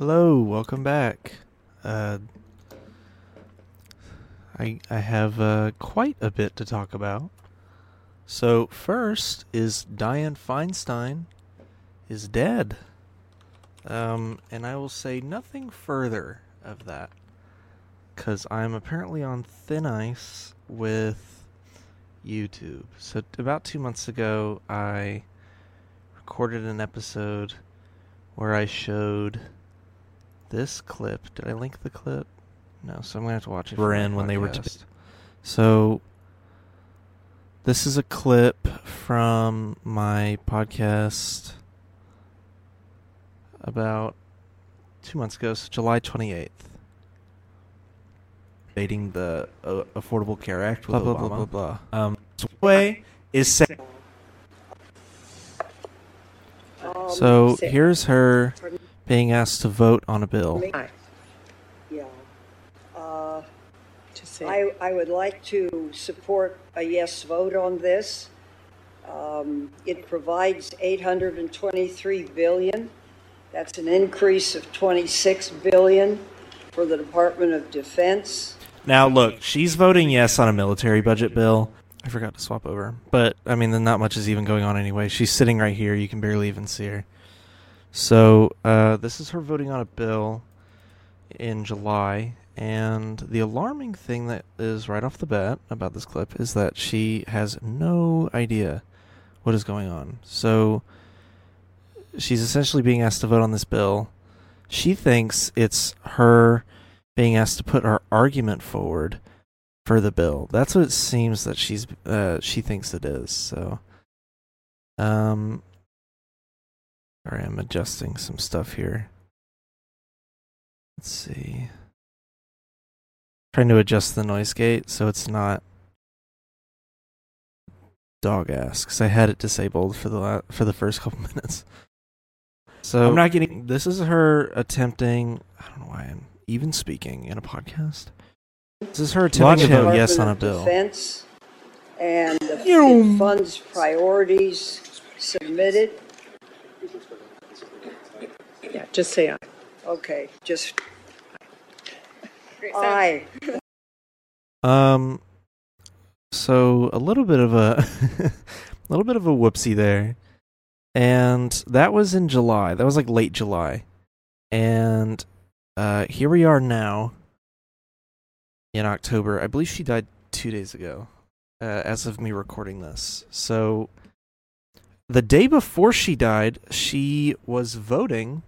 Hello, welcome back. Uh, I I have uh, quite a bit to talk about. So first is Dianne Feinstein is dead. Um, and I will say nothing further of that because I'm apparently on thin ice with YouTube. So about two months ago, I recorded an episode where I showed this clip. Did I link the clip? No, so I'm gonna have to watch it. for my Ren when they were t- podcast. so this is a clip from my podcast about two months ago, so July 28th. debating the uh, Affordable Care Act with blah Obama. blah blah blah. Um, so way is say- So here's her being asked to vote on a bill. Yeah. Uh, to say I, I would like to support a yes vote on this. Um, It provides 823 billion. That's an increase of 26 billion for the Department of Defense. now look, she's voting yes on a military budget bill. I forgot to swap over, but I mean, then not much is even going on anyway. She's sitting right here; you can barely even see her. So uh, this is her voting on a bill in July, and the alarming thing that is right off the bat about this clip is that she has no idea what is going on. So she's essentially being asked to vote on this bill. She thinks it's her being asked to put her argument forward for the bill. That's what it seems that she's uh she thinks it is. So um sorry, I'm adjusting some stuff here. Let's see. Trying to adjust the noise gate so it's not dog ass cuz I had it disabled for the la- for the first couple minutes. So I'm not getting. this is her attempting I don't know why I'm even speaking in a podcast. This is her attempting to vote yes on a bill. Defense and the funds priorities submitted. Yeah, just say aye. Okay, just aye. Um, so a little bit of a, a little bit of a whoopsie there, and that was in July. That was like late July, and uh, here we are now in October. I believe she died two days ago, uh, as of me recording this. So the day before she died, she was voting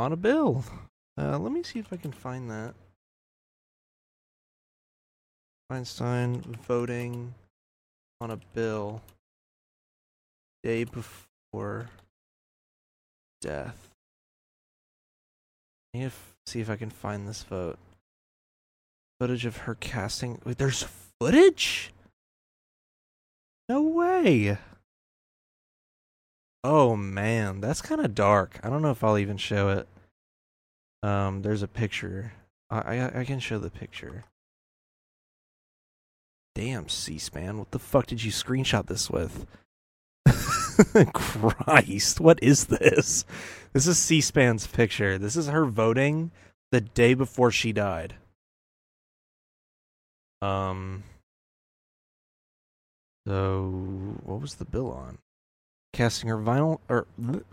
on a bill. Uh, let me see if I can find that. Feinstein voting on a bill day before death. I need to see if I can find this vote. Footage of her casting. Wait, there's footage? No way. Oh man, that's kind of dark. I don't know if I'll even show it. Um, there's a picture. I I, I can show the picture. Damn, C-SPAN, what the fuck did you screenshot this with? Christ, what is this? This is C-SPAN's picture. This is her voting the day before she died. Um. So, what was the bill on? Casting her final or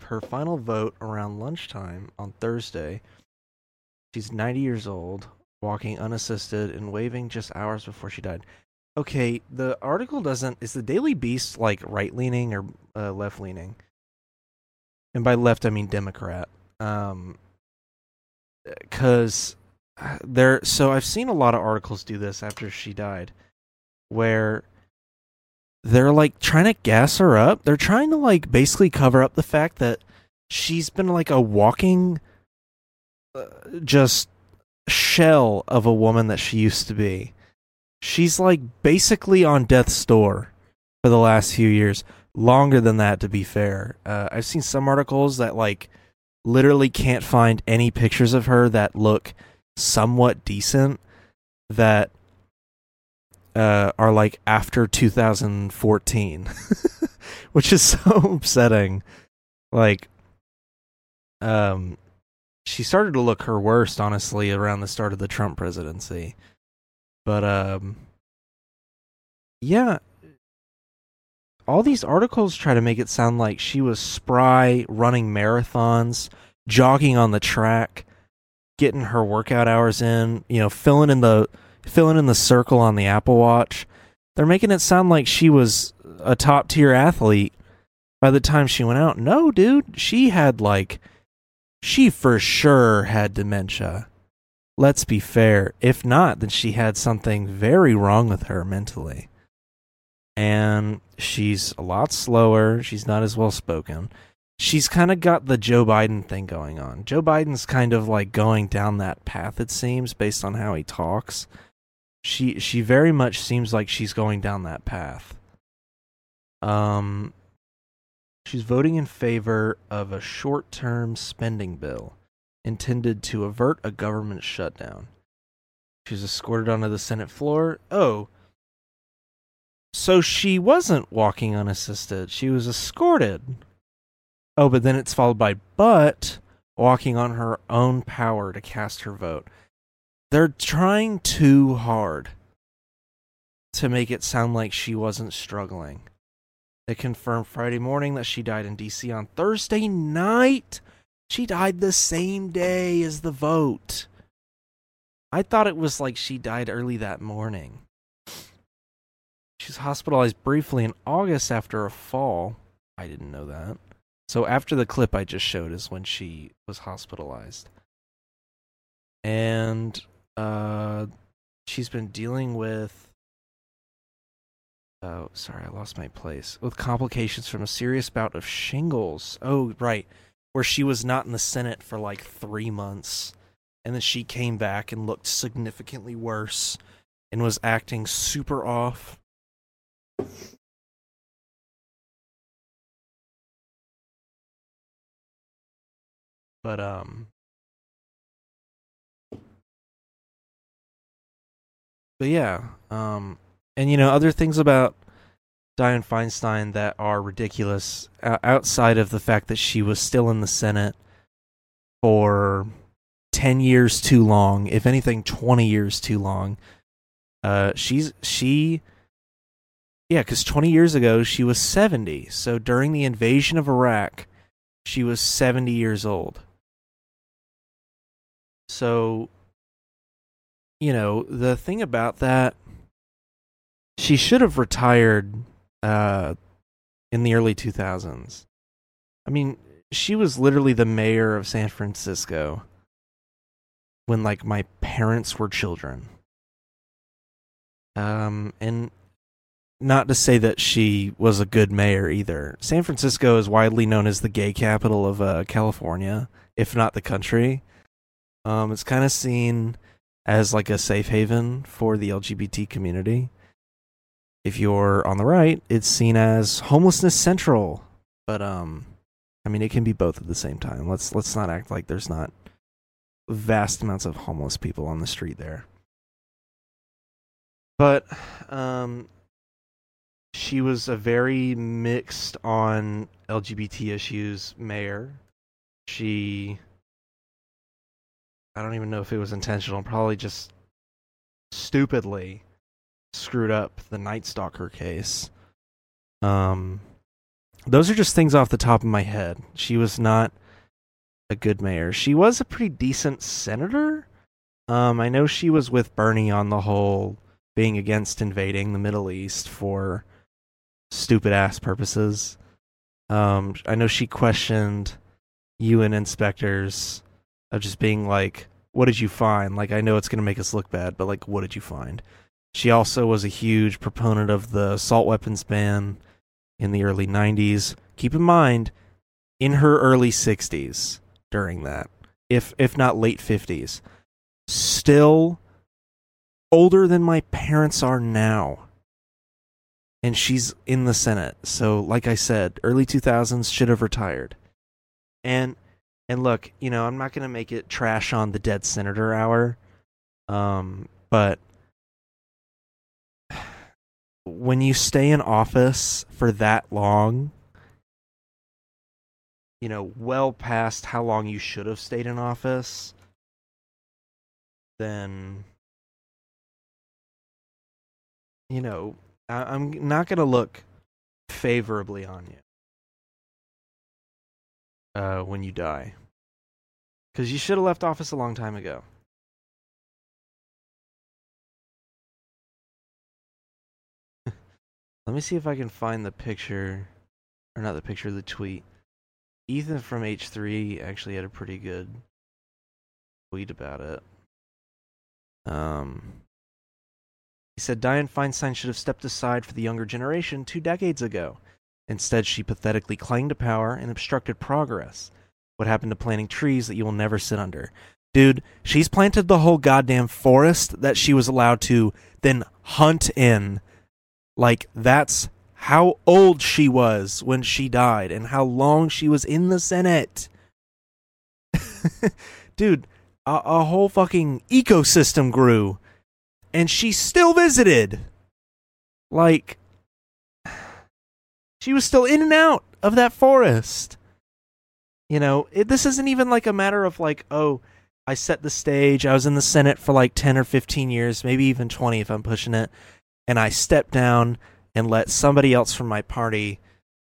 her final vote around lunchtime on Thursday. She's 90 years old, walking unassisted and waving just hours before she died. Okay, the article doesn't. Is the Daily Beast like right leaning or uh, left leaning? And by left, I mean Democrat. Um, because there. So I've seen a lot of articles do this after she died, where they're like trying to gas her up. They're trying to like basically cover up the fact that she's been like a walking, uh, just shell of a woman that she used to be she's like basically on death's door for the last few years longer than that to be fair uh, i've seen some articles that like literally can't find any pictures of her that look somewhat decent that uh, are like after 2014 which is so upsetting like um she started to look her worst, honestly, around the start of the Trump presidency. But um, yeah, all these articles try to make it sound like she was spry, running marathons, jogging on the track, getting her workout hours in, you know, filling in the filling in the circle on the Apple Watch. They're making it sound like she was a top tier athlete by the time she went out. No, dude, she had like she for sure had dementia. Let's be fair. If not, then she had something very wrong with her mentally. And she's a lot slower. She's not as well spoken. She's kind of got the Joe Biden thing going on. Joe Biden's kind of like going down that path, it seems, based on how he talks. She she very much seems like she's going down that path. Um she's voting in favor of a short-term spending bill intended to avert a government shutdown. She's escorted onto the Senate floor. Oh, so she wasn't walking unassisted. She was escorted. Oh, but then it's followed by but walking on her own power to cast her vote. They're trying too hard to make it sound like she wasn't struggling. They confirmed Friday morning that she died in DC on Thursday night. She died the same day as the vote. I thought it was like she died early that morning. She was hospitalized briefly in August after a fall. I didn't know that. So after the clip I just showed is when she was hospitalized. And uh she's been dealing with Oh, sorry, I lost my place. With complications from a serious bout of shingles. Oh, right. Where she was not in the Senate for like three months. And then she came back and looked significantly worse and was acting super off. But, um. But yeah, um, and you know other things about Dianne Feinstein that are ridiculous uh, outside of the fact that she was still in the Senate for 10 years too long, if anything 20 years too long. Uh she's she yeah, cuz 20 years ago she was 70. So during the invasion of Iraq, she was 70 years old. So you know, the thing about that she should have retired uh, in the early 2000s. I mean, she was literally the mayor of San Francisco when like my parents were children. Um and not to say that she was a good mayor either. San Francisco is widely known as the gay capital of uh, California, if not the country. Um it's kind of seen as like a safe haven for the LGBT community. If you're on the right, it's seen as homelessness central. But um I mean it can be both at the same time. Let's let's not act like there's not vast amounts of homeless people on the street there. But um she was a very mixed on LGBT issues mayor. She I don't even know if it was intentional, probably just stupidly screwed up the Night Stalker case. Um, those are just things off the top of my head. She was not a good mayor. She was a pretty decent senator. Um, I know she was with Bernie on the whole being against invading the Middle East for stupid ass purposes. Um, I know she questioned UN inspectors of just being like, "What did you find?" Like, I know it's going to make us look bad, but like, what did you find? She also was a huge proponent of the assault weapons ban in the early 90s. Keep in mind, in her early 60s during that, if if not late 50s, still older than my parents are now. And she's in the Senate. So like I said, early 2000s should have retired. And and look, you know, I'm not going to make it trash on the dead senator hour. Um but when you stay in office for that long, you know, well past how long you should have stayed in office, then you know, I, I'm not going to look favorably on you uh, when you die. Because you should have left office a long time ago. Let me see if I can find the picture, or not the picture, the tweet. Ethan from H3 actually had a pretty good tweet about it. Um, he said Dianne Feinstein should have stepped aside for the younger generation two decades ago. Instead, she pathetically clung to power and obstructed progress. What happened to planting trees that you will never sit under? Dude, she's planted the whole goddamn forest that she was allowed to then hunt in. Like, that's how old she was when she died and how long she was in the Senate. Dude, a, a whole fucking ecosystem grew and she still visited. Like, she was still in and out of that forest. You know, it, this isn't even like a matter of like, oh, I set the stage. I was in the Senate for like 10 or 15 years, maybe even 20 if I'm pushing it. And I stepped down and let somebody else from my party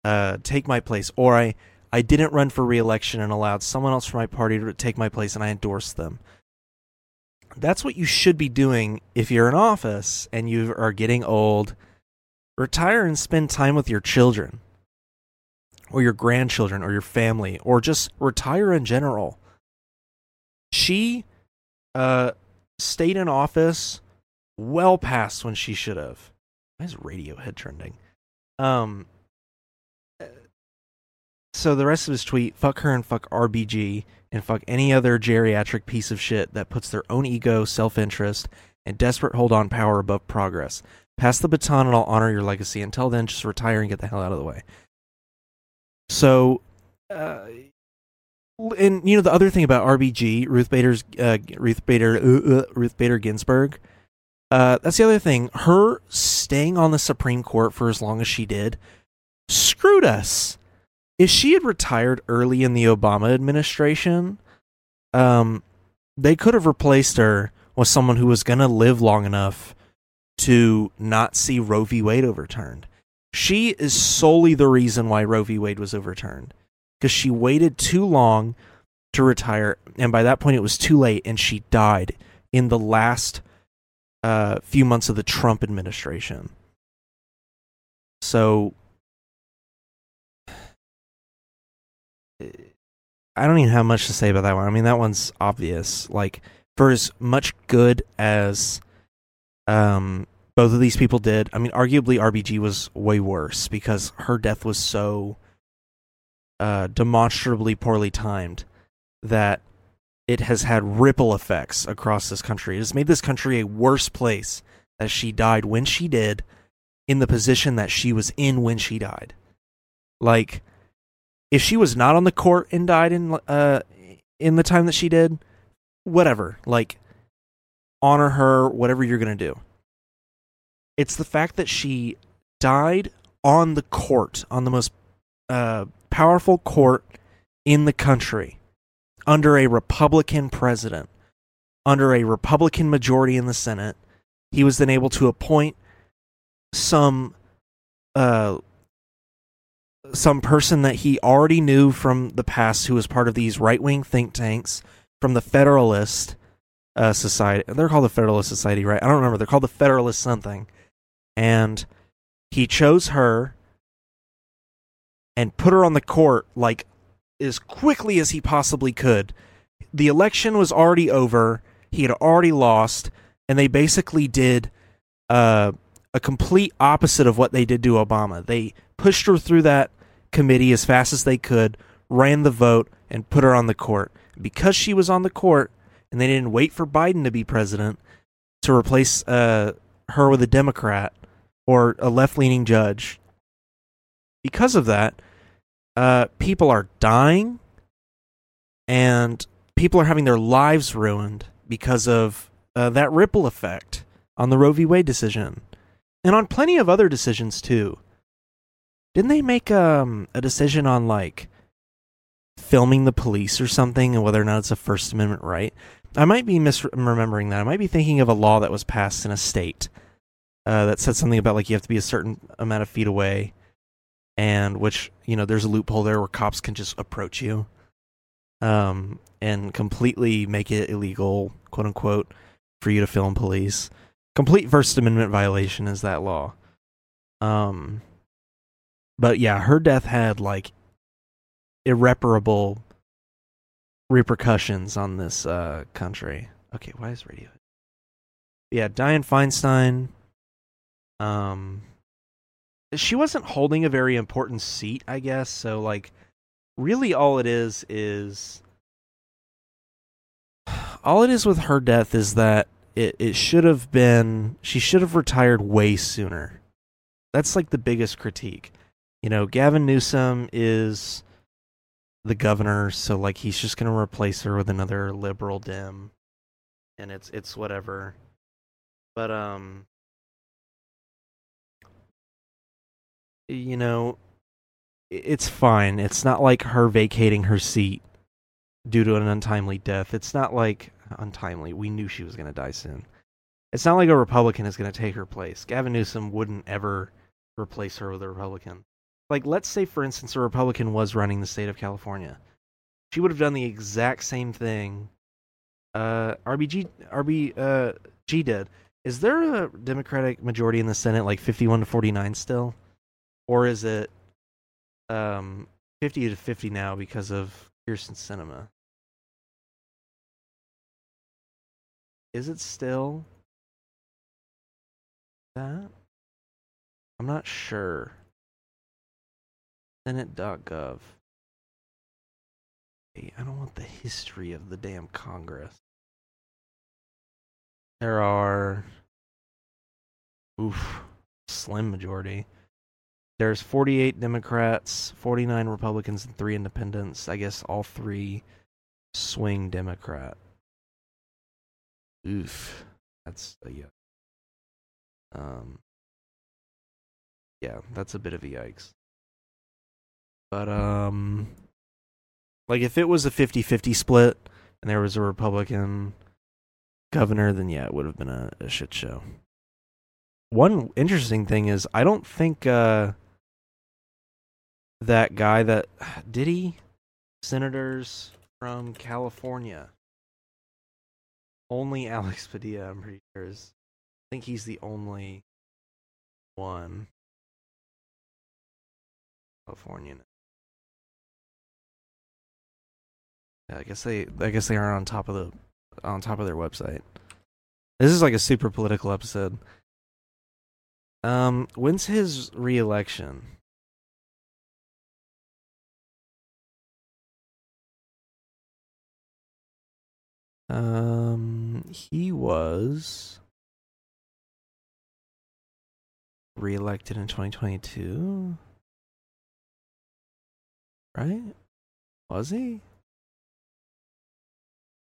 uh, take my place. Or I, I didn't run for reelection and allowed someone else from my party to take my place and I endorsed them. That's what you should be doing if you're in office and you are getting old. Retire and spend time with your children or your grandchildren or your family or just retire in general. She uh stayed in office well past when she should have. Why is Radiohead trending? Um so the rest of his tweet, fuck her and fuck RBG and fuck any other geriatric piece of shit that puts their own ego, self-interest, and desperate hold on power above progress. Pass the baton and I'll honor your legacy. Until then, just retire and get the hell out of the way. So, uh, and you know the other thing about RBG, Ruth Bader's uh, Ruth Bader uh, uh, Ruth Bader Ginsburg. Uh, that's the other thing. Her staying on the Supreme Court for as long as she did screwed us. If she had retired early in the Obama administration, um, they could have replaced her with someone who was going to live long enough to not see Roe v. Wade overturned. She is solely the reason why Roe v. Wade was overturned because she waited too long to retire, and by that point it was too late, and she died in the last uh, few months of the Trump administration. So I don't even have much to say about that one. I mean, that one's obvious. Like for as much good as um both of these people did, I mean, arguably RBG was way worse because her death was so uh demonstrably poorly timed that it has had ripple effects across this country. It has made this country a worse place that she died when she did in the position that she was in when she died. Like if she was not on the court and died in uh in the time that she did, whatever. Like honor her, whatever you're gonna do. It's the fact that she died on the court, on the most uh, powerful court in the country, under a Republican president, under a Republican majority in the Senate. He was then able to appoint some uh, some person that he already knew from the past who was part of these right wing think tanks from the Federalist uh, Society. They're called the Federalist Society, right? I don't remember. They're called the Federalist something. And he chose her and put her on the court like as quickly as he possibly could. The election was already over. He had already lost, and they basically did uh, a complete opposite of what they did to Obama. They pushed her through that committee as fast as they could, ran the vote, and put her on the court. Because she was on the court, and they didn't wait for Biden to be president to replace uh, her with a Democrat or a left leaning judge. Because of that, uh, people are dying and people are having their lives ruined because of uh, that ripple effect on the Roe v. Wade decision and on plenty of other decisions too. Didn't they make um, a decision on like filming the police or something, and whether or not it's a First Amendment right. I might be misremembering that. I might be thinking of a law that was passed in a state uh, that said something about like you have to be a certain amount of feet away, and which you know there's a loophole there where cops can just approach you, um, and completely make it illegal, quote unquote, for you to film police. Complete First Amendment violation is that law. Um, but yeah, her death had like irreparable repercussions on this uh, country. Okay, why is radio? Yeah, Dianne Feinstein. Um, she wasn't holding a very important seat, I guess. So, like, really, all it is is all it is with her death is that it it should have been she should have retired way sooner. That's like the biggest critique. You know, Gavin Newsom is the governor, so like he's just gonna replace her with another liberal dim, and it's it's whatever. But um, you know, it's fine. It's not like her vacating her seat due to an untimely death. It's not like untimely. We knew she was gonna die soon. It's not like a Republican is gonna take her place. Gavin Newsom wouldn't ever replace her with a Republican like let's say for instance a republican was running the state of california. She would have done the exact same thing uh rbg rb uh g did. Is there a democratic majority in the senate like 51 to 49 still? Or is it um 50 to 50 now because of Kyrsten Sinema? is it still that? I'm not sure Senate.gov. Hey, I don't want the history of the damn Congress. There are. Oof. Slim majority. There's 48 Democrats, 49 Republicans, and 3 independents. I guess all three swing Democrat. Oof. That's a yeah. Um. Yeah, that's a bit of a yikes. But um like if it was a 50-50 split and there was a Republican governor, then yeah, it would have been a, a shit show. One interesting thing is I don't think uh that guy that did he senators from California. Only Alex Padilla, I'm pretty sure is I think he's the only one. California. I guess they I guess they aren't on top of the on top of their website. This is like a super political episode. Um, when's his reelection? Um, he was reelected in 2022. Right? Was he?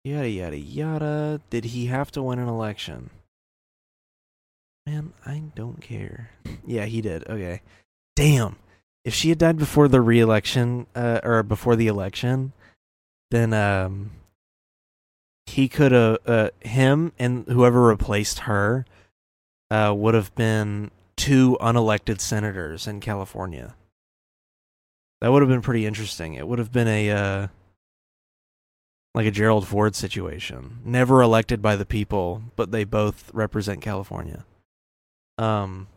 Yada yada yada. Did he have to win an election? Man, I don't care. yeah, he did. Okay. Damn. If she had died before the re-election, uh, or before the election, then um, he could have uh, him and whoever replaced her uh, would have been two unelected senators in California. That would have been pretty interesting. It would have been a uh, like a Gerald Ford situation. Never elected by the people, but they both represent California. Um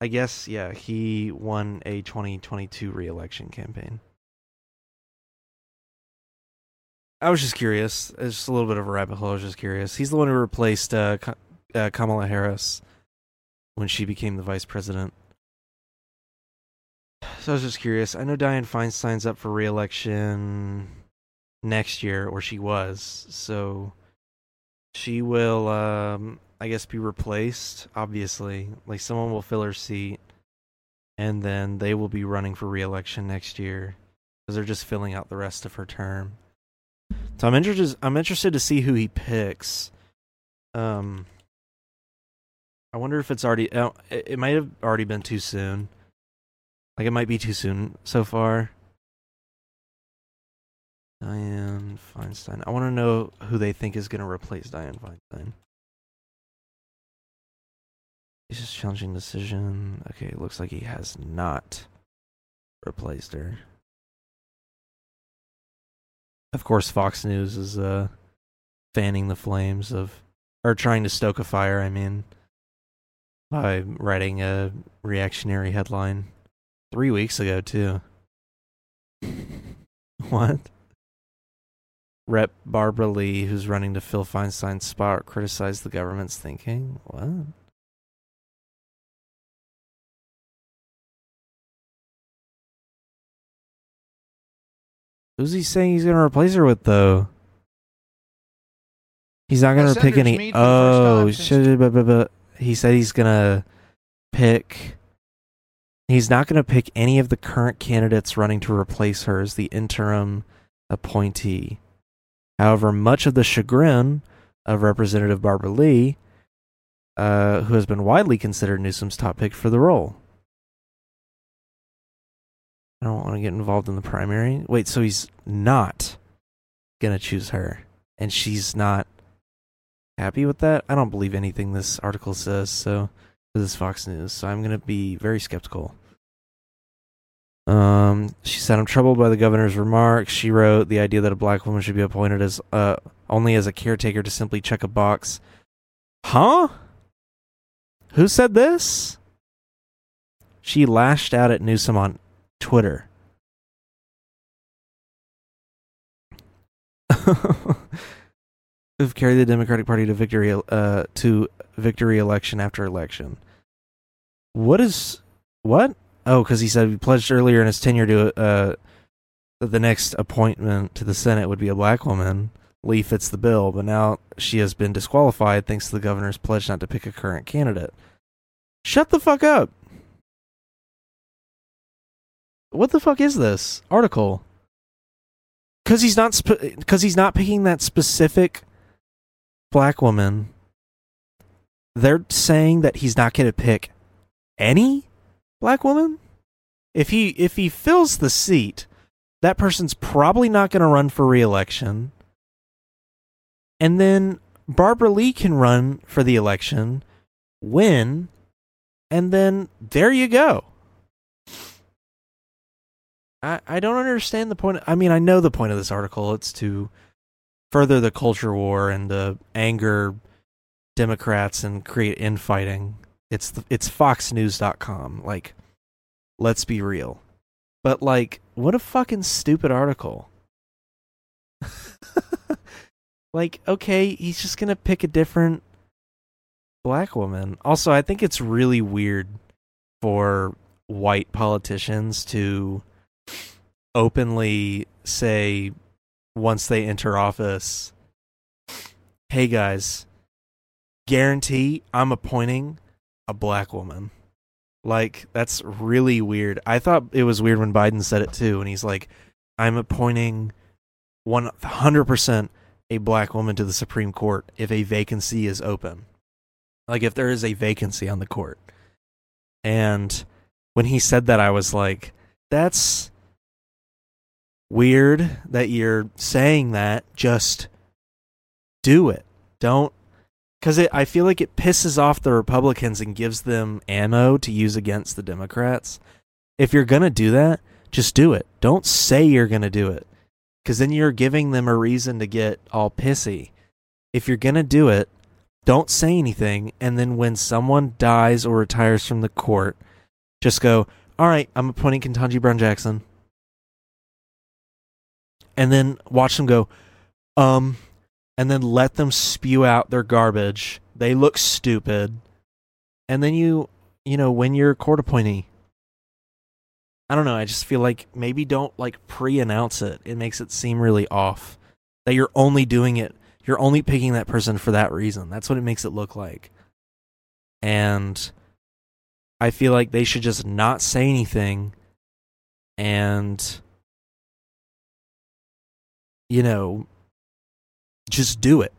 I guess yeah, he won a 2022 re-election campaign. I was just curious. It's just a little bit of a rabbit hole. I was just curious. He's the one who replaced uh, uh, Kamala Harris when she became the vice president. So I was just curious. I know Dianne Feinstein's up for re-election next year, or she was. So she will, um, I guess, be replaced. Obviously, like someone will fill her seat, and then they will be running for re-election next year because they're just filling out the rest of her term. So I'm interested. I'm interested to see who he picks. Um, I wonder if it's already. Uh, it might have already been too soon. Like it might be too soon so far. Dianne Feinstein. I want to know who they think is going to replace Dianne Feinstein. He's just challenging decision. Okay, looks like he has not replaced her. Of course, Fox News is uh, fanning the flames of, or trying to stoke a fire. I mean, by writing a reactionary headline three weeks ago too. what? Rep Barbara Lee, who's running to fill Feinstein's spot, criticized the government's thinking. What? Who's he saying he's going to replace her with, though? He's not going to pick any. meet for the first Oh, time but, but, but he said he's going to pick. He's not going to pick any of the current candidates running to replace her as the interim appointee. However, much of the chagrin of Representative Barbara Lee, uh, who has been widely considered Newsom's top pick for the role. I don't want to get involved in the primary. Wait, so he's not going to choose her, and she's not happy with that? I don't believe anything this article says, so this is Fox News, so I'm going to be very skeptical. Um, she said, "I'm troubled by the governor's remarks." She wrote, "The idea that a black woman should be appointed as uh only as a caretaker to simply check a box." Huh? Who said this? She lashed out at Newsom on Twitter. Who've carried the Democratic Party to victory uh to victory election after election. What is what? Oh, because he said he pledged earlier in his tenure to uh that the next appointment to the Senate would be a black woman. Lee fits the bill, but now she has been disqualified thanks to the governor's pledge not to pick a current candidate. Shut the fuck up. What the fuck is this article? Cuz he's not sp- cuz he's not picking that specific black woman. They're saying that he's not going to pick any black woman? If he if he fills the seat, that person's probably not going to run for reelection. And then Barbara Lee can run for the election, win, and then there you go. I I don't understand the point. I mean, I know the point of this article. It's to further the culture war and anger Democrats and create infighting. It's the, it's foxnews.com. Like let's be real. But like what a fucking stupid article. like okay, he's just going to pick a different black woman. Also, I think it's really weird for white politicians to openly say once they enter office, "Hey guys, guarantee I'm appointing a black woman." Like that's really weird. I thought it was weird when Biden said it too and he's like, "I'm appointing 100% a black woman to the Supreme Court if a vacancy is open." Like if there is a vacancy on the court. And when he said that I was like, that's weird that you're saying that. Just do it. Don't because I feel like it pisses off the Republicans and gives them ammo to use against the Democrats. If you're gonna do that, just do it. Don't say you're gonna do it, because then you're giving them a reason to get all pissy. If you're gonna do it, don't say anything, and then when someone dies or retires from the court, just go, "All right, I'm appointing Ketanji Brown Jackson," and then watch them go, um, and then let them spew out their garbage. They look stupid. And then you, you know, when you're court appointee. I don't know, I just feel like maybe don't like pre-announce it. It makes it seem really off that you're only doing it. You're only picking that person for that reason. That's what it makes it look like. And I feel like they should just not say anything and you know, just do it.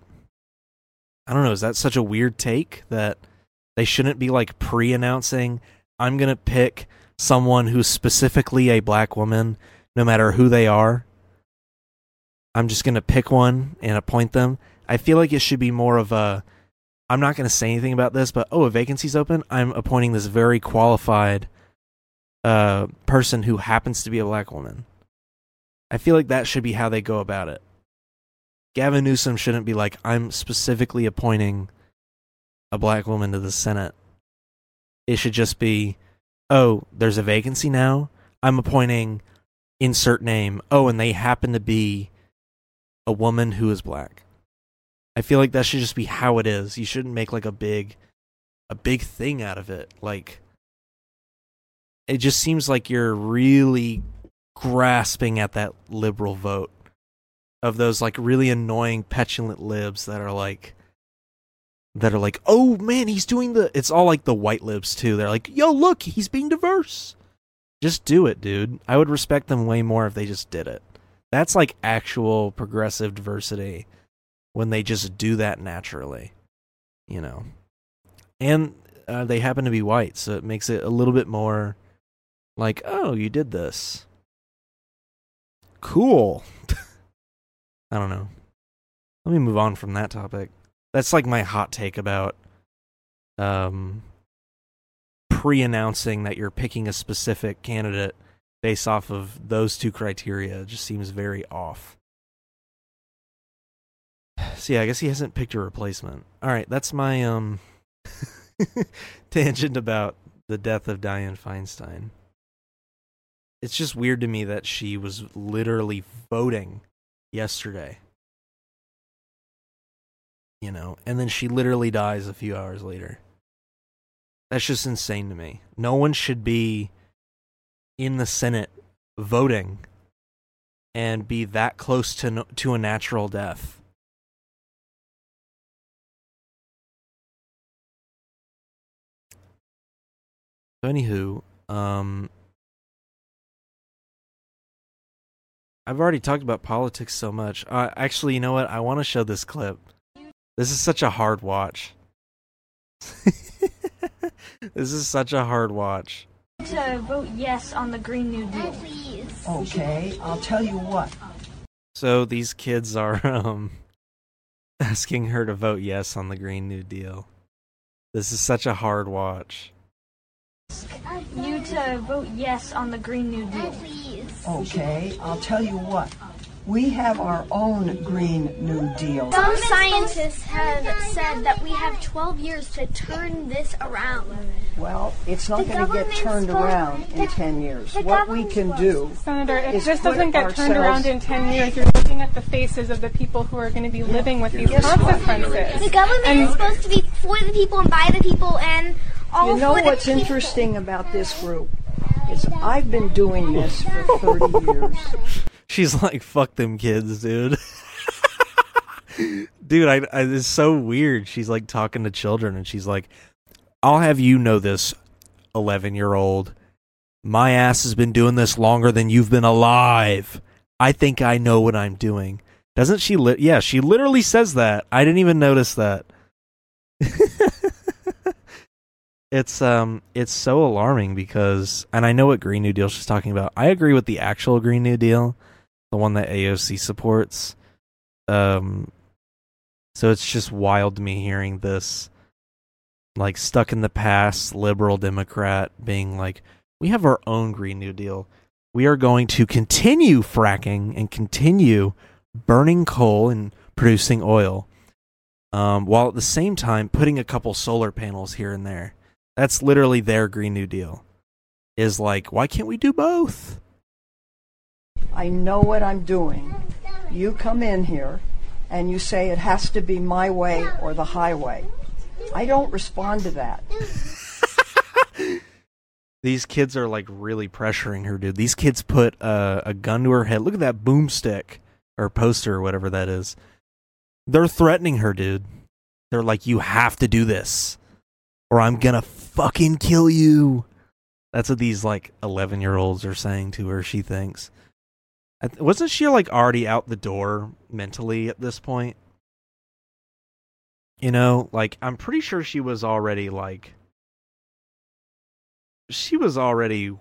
I don't know. Is that such a weird take that they shouldn't be like pre announcing, I'm going to pick someone who's specifically a black woman, no matter who they are? I'm just going to pick one and appoint them. I feel like it should be more of a I'm not going to say anything about this, but oh, a vacancy's open. I'm appointing this very qualified uh, person who happens to be a black woman. I feel like that should be how they go about it. Gavin Newsom shouldn't be like, I'm specifically appointing a black woman to the Senate. It should just be, oh, there's a vacancy now. I'm appointing insert name. Oh, and they happen to be a woman who is black. I feel like that should just be how it is. You shouldn't make like a big a big thing out of it. Like it just seems like you're really grasping at that liberal vote of those like really annoying petulant libs that are like that are like, "Oh man, he's doing the it's all like the white libs too. They're like, "Yo, look, he's being diverse." Just do it, dude. I would respect them way more if they just did it. That's like actual progressive diversity when they just do that naturally, you know. And uh, they happen to be white, so it makes it a little bit more like, oh, you did this. Cool. I don't know. Let me move on from that topic. That's like my hot take about um pre-announcing that you're picking a specific candidate based off of those two criteria. It just seems very off. So yeah, I guess he hasn't picked a replacement. All right, that's my um tangent about the death of Dianne Feinstein. It's just weird to me that she was literally voting yesterday. You know, and then she literally dies a few hours later. That's just insane to me. No one should be in the Senate voting and be that close to to a natural death. So anywho, um, I've already talked about politics so much. Uh, actually, you know what? I want to show this clip. This is such a hard watch. this is such a hard watch. To vote yes on the Green New Deal. Please. Okay, I'll tell you what. So these kids are um asking her to vote yes on the Green New Deal. This is such a hard watch. You to vote yes on the Green New Deal. Please. Okay, I'll tell you what. We have our own Green New Deal. Some scientists have said that we have 12 years to turn this around. Well, it's not going to get turned around in 10 years. What we can do, Senator, if is this doesn't get turned around in 10 years, you're looking at the faces of the people who are going to be living with these consequences. The government And- is supposed to be for the people and by the people and all you know what's people. interesting about this group is I've been doing this for 30 years. She's like, "Fuck them kids, dude." dude, I, I it's so weird. She's like talking to children, and she's like, "I'll have you know this, eleven-year-old. My ass has been doing this longer than you've been alive. I think I know what I'm doing." Doesn't she? Li- yeah, she literally says that. I didn't even notice that. it's um, it's so alarming because, and I know what Green New Deal she's talking about. I agree with the actual Green New Deal, the one that AOC supports. Um, so it's just wild to me hearing this, like stuck in the past liberal Democrat being like, "We have our own Green New Deal. We are going to continue fracking and continue burning coal and producing oil." Um, while at the same time putting a couple solar panels here and there. That's literally their Green New Deal. Is like, why can't we do both? I know what I'm doing. You come in here and you say it has to be my way or the highway. I don't respond to that. These kids are like really pressuring her, dude. These kids put uh, a gun to her head. Look at that boomstick or poster or whatever that is. They're threatening her, dude. They're like, you have to do this or I'm gonna fucking kill you. That's what these like 11 year olds are saying to her, she thinks. Wasn't she like already out the door mentally at this point? You know, like I'm pretty sure she was already like she was already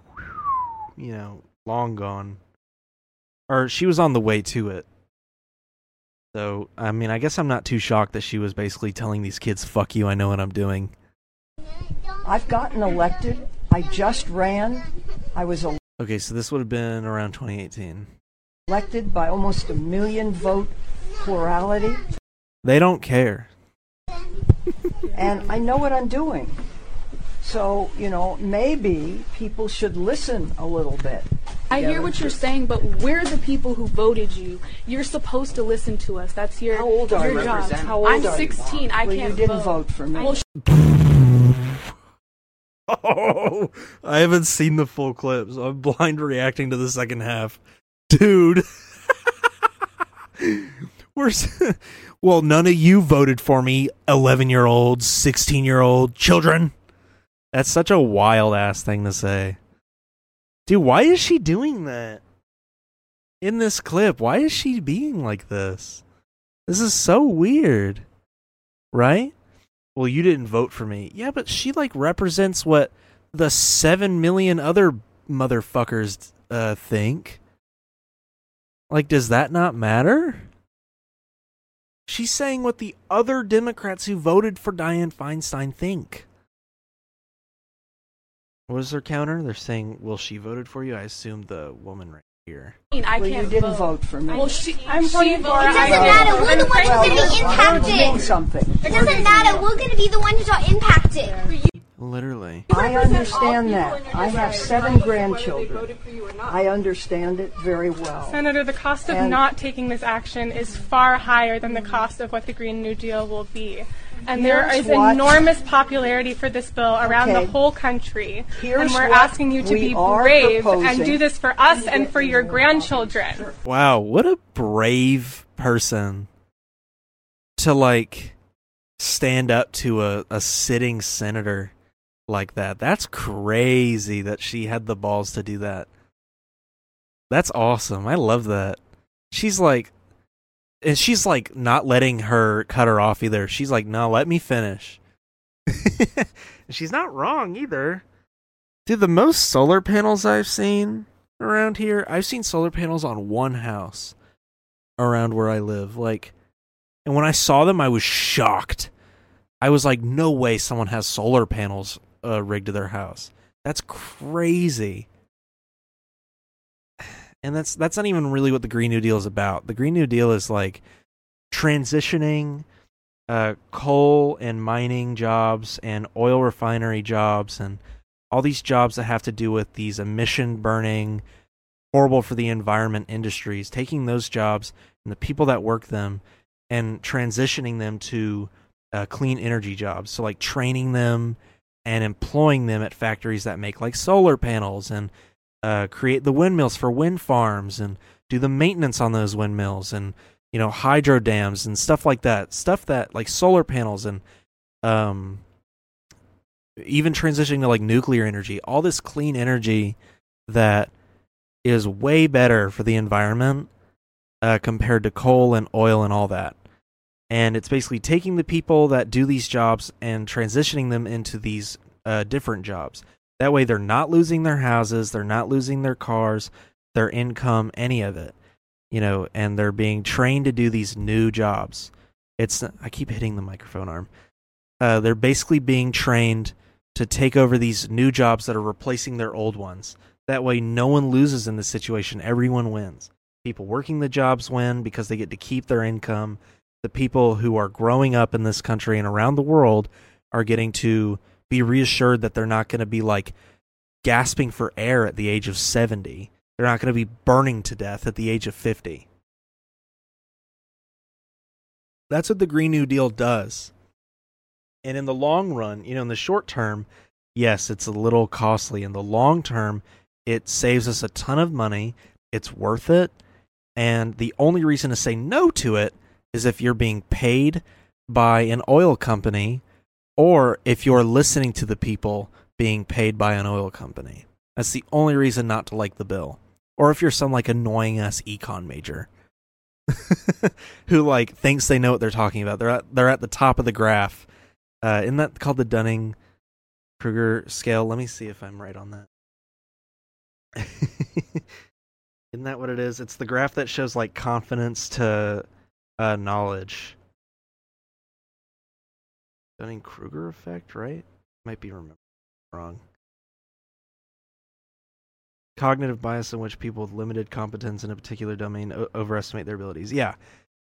you know, long gone. Or she was on the way to it. So, I mean, I guess I'm not too shocked that she was basically telling these kids, fuck you, I know what I'm doing. I've gotten elected. I just ran. I was elected. Okay, so this would have been around 2018. elected by almost a million vote plurality, They don't care. and I know what I'm doing. So, you know, maybe people should listen a little bit. I hear what you're saying, but we're the people who voted you. You're supposed to listen to us. That's your How old are your you? job. How old I'm are you? 16. I well, can't you didn't vote. vote for me. Well, sh- Oh, I haven't seen the full clips. I'm blind reacting to the second half. Dude. We're well, none of you voted for me, 11-year-old, 16 year old children. That's such a wild ass thing to say. Dude, why is she doing that? In this clip, why is she being like this? This is so weird. Right? Well, you didn't vote for me. Yeah, but she like represents what the 7 million other motherfuckers uh think. Like does that not matter? She's saying what the other Democrats who voted for Dianne Feinstein think. What is their counter? They're saying, "Well, she voted for you." I assume the woman right here. I well, can't you didn't vote. vote for me. Well, she, I'm she voting for voted it. It doesn't matter. We're the ones well, who's going to be we're doing impacted. something. It doesn't matter. We're going to be the ones who are impacted. Literally. I understand that. I have seven grandchildren. voted for you or not. I understand it very well. Senator, the cost of And- not taking this action is far higher than the cost of what the Green New Deal will be. And there Here's is what- enormous popularity for this bill around Okay. the whole country. Here's and we're what asking you to we be are brave and proposing. do this for us and for your grandchildren. Wow, what a brave person to like stand up to a, a sitting senator like that. That's crazy that she had the balls to do that. That's awesome. I love that. She's like and she's like not letting her cut her off either. She's like, "No, let me finish." she's not wrong either. Dude, the most solar panels I've seen around here, I've seen solar panels on one house around where I live. Like, and when I saw them, I was shocked. I was like, no way someone has solar panels uh, rigged to their house. That's crazy. And that's that's not even really what the Green New Deal is about. The Green New Deal is like transitioning uh, coal and mining jobs and oil refinery jobs and all these jobs that have to do with these emission burning, horrible for the environment industries, taking those jobs and the people that work them and transitioning them to uh, clean energy jobs. So, like training them and employing them at factories that make like solar panels and uh, create the windmills for wind farms and do the maintenance on those windmills and you know hydro dams and stuff like that. Stuff that like solar panels and um even transitioning to like nuclear energy, all this clean energy that is way better for the environment uh, compared to coal and oil and all that. And it's basically taking the people that do these jobs and transitioning them into these uh, different jobs. That way, they're not losing their houses, they're not losing their cars, their income, any of it. You know, and they're being trained to do these new jobs. It's I keep hitting the microphone arm. Uh, they're basically being trained to take over these new jobs that are replacing their old ones. That way, no one loses in this situation. Everyone wins. People working the jobs win because they get to keep their income. The people who are growing up in this country and around the world are getting to be reassured that they're not going to be like gasping for air at the age of 70. They're not going to be burning to death at the age of 50. That's what the Green New Deal does. And in the long run, you know, in the short term, yes, it's a little costly. In the long term, it saves us a ton of money. It's worth it. And the only reason to say no to it is if you're being paid by an oil company or if you're listening to the people being paid by an oil company. That's the only reason not to like the bill. Or if you're some like annoying ass econ major who like thinks they know what they're talking about. They're at, they're at the top of the graph. Uh, isn't that called the Dunning Kruger scale? Let me see if I'm right on that. isn't that what it is? It's the graph that shows like confidence to uh, knowledge. Dunning Kruger effect, right? Might be remember wrong. Cognitive bias in which people with limited competence in a particular domain o- overestimate their abilities. Yeah,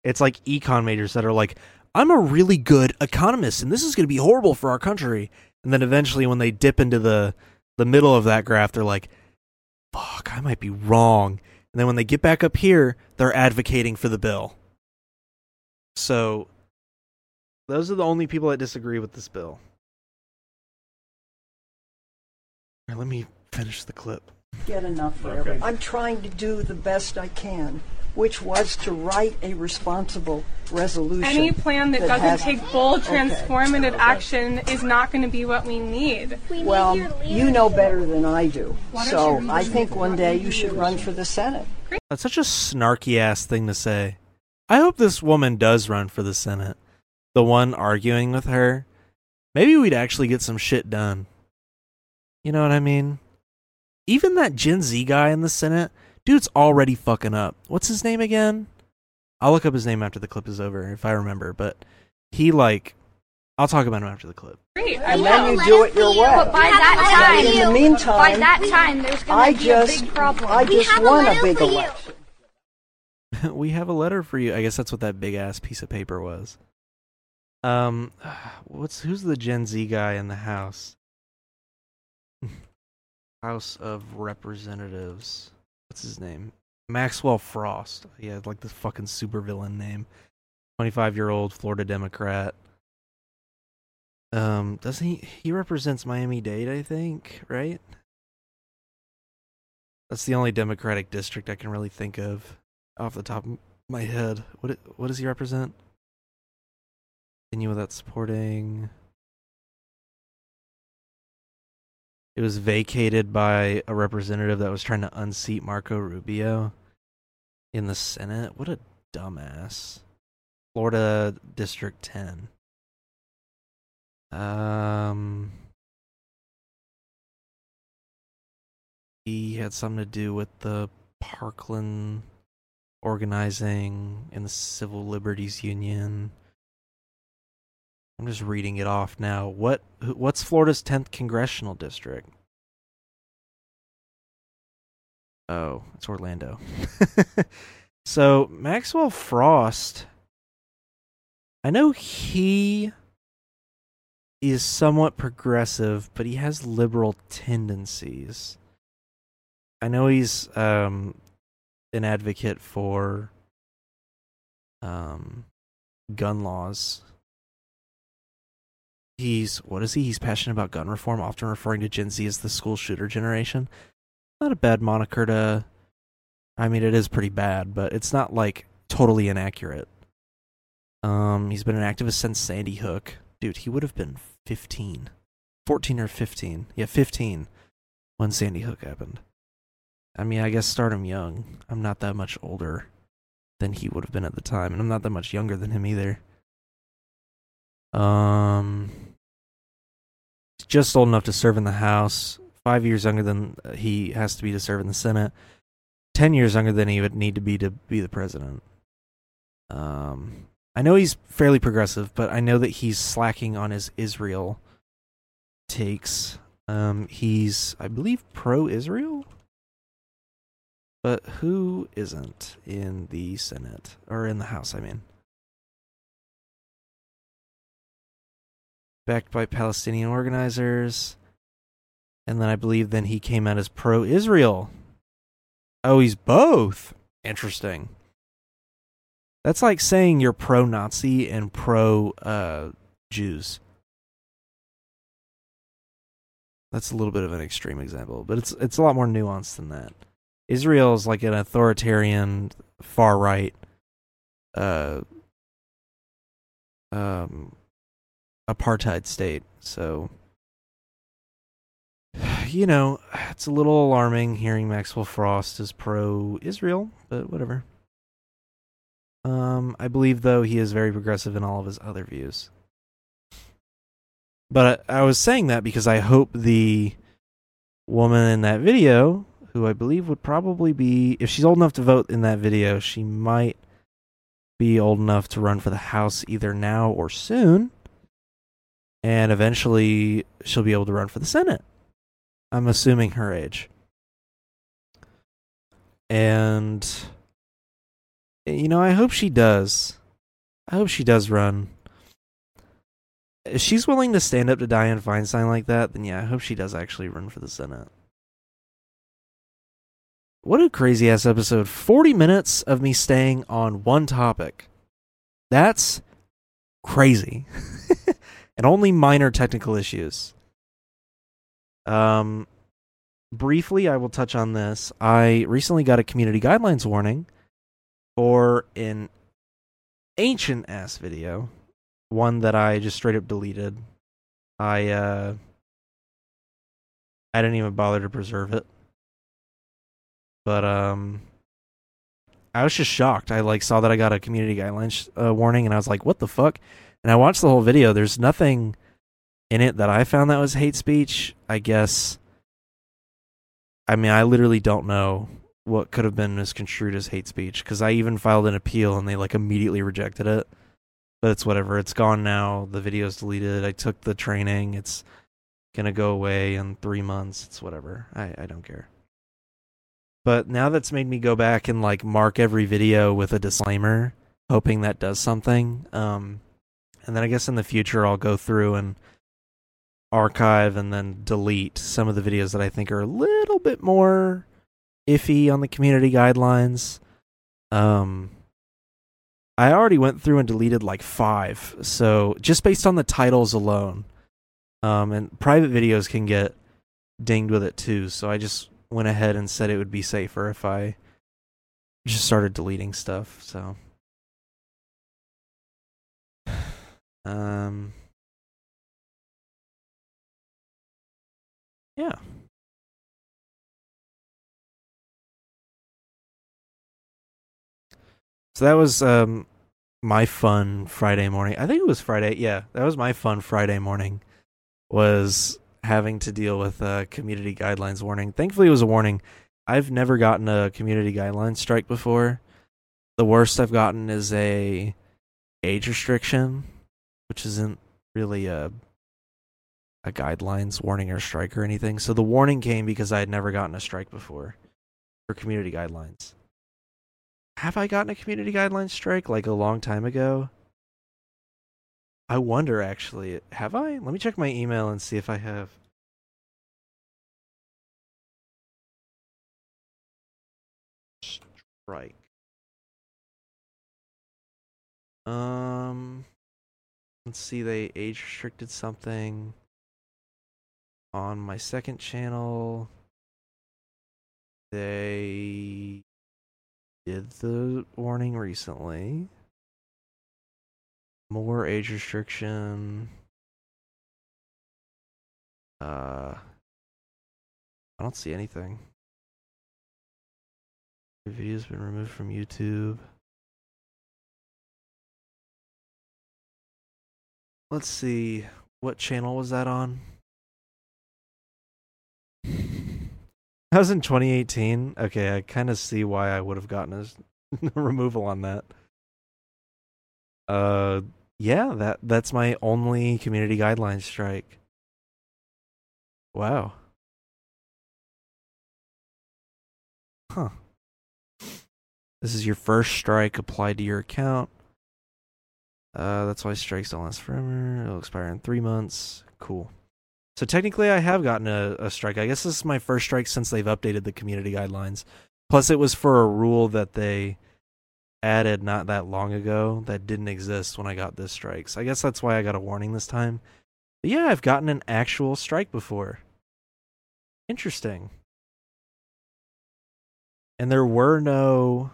it's like econ majors that are like, "I'm a really good economist, and this is going to be horrible for our country." And then eventually, when they dip into the the middle of that graph, they're like, "Fuck, I might be wrong." And then when they get back up here, they're advocating for the bill. So, those are the only people that disagree with this bill. Here, let me finish the clip. get enough for everyone. I'm trying to do the best I can, which was to write a responsible resolution. Any plan that, that doesn't has- take bold, Okay. transformative action is not going to be what we need. We Well, your you know better than I do. Why So I think one day you should run for the Senate. That's such a snarky ass thing to say. I hope this woman does run for the Senate. The one arguing with her. Maybe we'd actually get some shit done. You know what I mean? Even that Gen Z guy in the Senate, dude's already fucking up. What's his name again? I'll look up his name after the clip is over if I remember, but he like I'll talk about him after the clip. Great. I And will. then you do it your way. But by that letter time, in the meantime, by that time, there's going to be just, a big problem. I We just have a won a letter big for you. election. we have a letter for you. I guess that's what that big ass piece of paper was. Um, what's who's the Gen Z guy in the House? House of Representatives. What's his name? Maxwell Frost. Yeah, like this fucking supervillain name. Twenty-five year old Florida Democrat. Um, doesn't he? He represents Miami Dade, I think, right? That's the only Democratic district I can really think of off the top of my head. What what does he represent? Continue without supporting. It was vacated by a representative that was trying to unseat Marco Rubio in the Senate. What a dumbass. Florida District 10. Um he had something to do with the Parkland organizing and the Civil Liberties Union. I'm just reading it off now. What what's Florida's 10th congressional district? Oh, it's Orlando. so, Maxwell Frost I know he is somewhat progressive, but he has liberal tendencies. I know he's um an advocate for um gun laws. He's what is he? He's passionate about gun reform, often referring to Gen Z as the school shooter generation. Not a bad moniker to I mean it is pretty bad, but it's not like totally inaccurate. Um he's been an activist since Sandy Hook. Dude, he would have been 15. 14 or 15. Yeah, 15 when Sandy Hook happened. I mean, I guess start him young. I'm not that much older than he would have been at the time, and I'm not that much younger than him either. Um, just old enough to serve in the House. Five years younger than uh, he has to be to serve in the Senate. Ten years younger than he would need to be to be the president. Um, I know he's fairly progressive, but I know that he's slacking on his Israel takes. Um, he's, I believe, pro-Israel. But who isn't in the Senate or in the House? I mean, backed by Palestinian organizers, and then I believe then he came out as pro-Israel. Oh, he's both. Interesting. That's like saying you're pro-Nazi and pro uh, Jews. That's a little bit of an extreme example, but it's it's a lot more nuanced than that. Israel is like an authoritarian, far right, uh, um, apartheid state. So, you know, it's a little alarming hearing Maxwell Frost is pro-Israel, but whatever. Um, I believe though he is very progressive in all of his other views. But I, I was saying that because I hope the woman in that video, who I believe would probably be, if she's old enough to vote in that video, she might be old enough to run for the House either now or soon. And eventually she'll be able to run for the Senate. I'm assuming her age. And, you know, I hope she does. I hope she does run. If she's willing to stand up to Dianne Feinstein like that, then yeah, I hope she does actually run for the Senate. What a crazy ass episode. 40 minutes of me staying on one topic. That's crazy. and only minor technical issues. Um briefly I will touch on this. I recently got a community guidelines warning for an ancient ass video, one that I just straight up deleted. I uh I didn't even bother to preserve it. But um I was just shocked. I like saw that I got a community guidelines uh, warning and I was like, "What the fuck?" And I watched the whole video. There's nothing in it that I found that was hate speech. I guess I mean, I literally don't know what could have been misconstrued as hate speech because I even filed an appeal and they like immediately rejected it. But it's whatever. It's gone now. The video's deleted. I took the training. It's gonna go away in three months. It's whatever. I, I don't care. But now that's made me go back and like mark every video with a disclaimer, hoping that does something. Um, and then I guess in the future I'll go through and archive and then delete some of the videos that I think are a little bit more iffy on the community guidelines. Um, I already went through and deleted like five, so just based on the titles alone. Um, and private videos can get dinged with it too, so I just went ahead and said it would be safer if I just started deleting stuff. So, um, yeah. So that was um my fun Friday morning. I think it was Friday. Yeah, that was my fun Friday morning. Was having to deal with a community guidelines warning. Thankfully, it was a warning. I've never gotten a community guidelines strike before. The worst I've gotten is a age restriction, which isn't really a a guidelines warning or strike or anything. So the warning came because I had never gotten a strike before for community guidelines. Have I gotten a community guidelines strike like a long time ago? I wonder actually. Have I? Let me check my email and see if I have. Strike. Um let's see they age restricted something on my second channel. They did the warning recently. More age restriction. Uh, I don't see anything. Your video's been removed from YouTube. Let's see. What channel was that on? That was in 2018. Okay, I kind of see why I would have gotten a removal on that. Uh, yeah, that that's my only community guidelines strike. Wow. Huh. This is your first strike applied to your account. Uh, that's why strikes don't last forever. It'll expire in three months. Cool. So technically, I have gotten a, a strike. I guess this is my first strike since they've updated the community guidelines. Plus, it was for a rule that they added not that long ago that didn't exist when I got this strike. So I guess that's why I got a warning this time. But yeah, I've gotten an actual strike before. Interesting. And there were no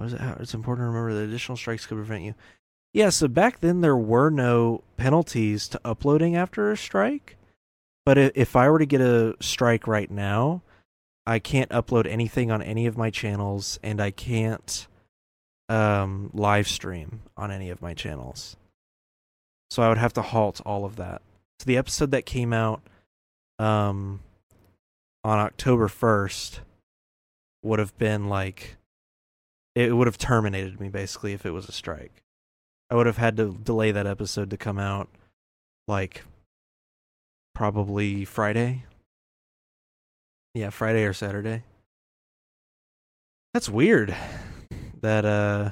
what is it? It's important to remember that additional strikes could prevent you. Yeah, so back then there were no penalties to uploading after a strike. But if I were to get a strike right now, I can't upload anything on any of my channels and I can't um, live stream on any of my channels. So I would have to halt all of that. So the episode that came out um, on October 1st would have been like it would have terminated me basically if it was a strike. I would have had to delay that episode to come out like probably Friday. Yeah, Friday or Saturday. That's weird that uh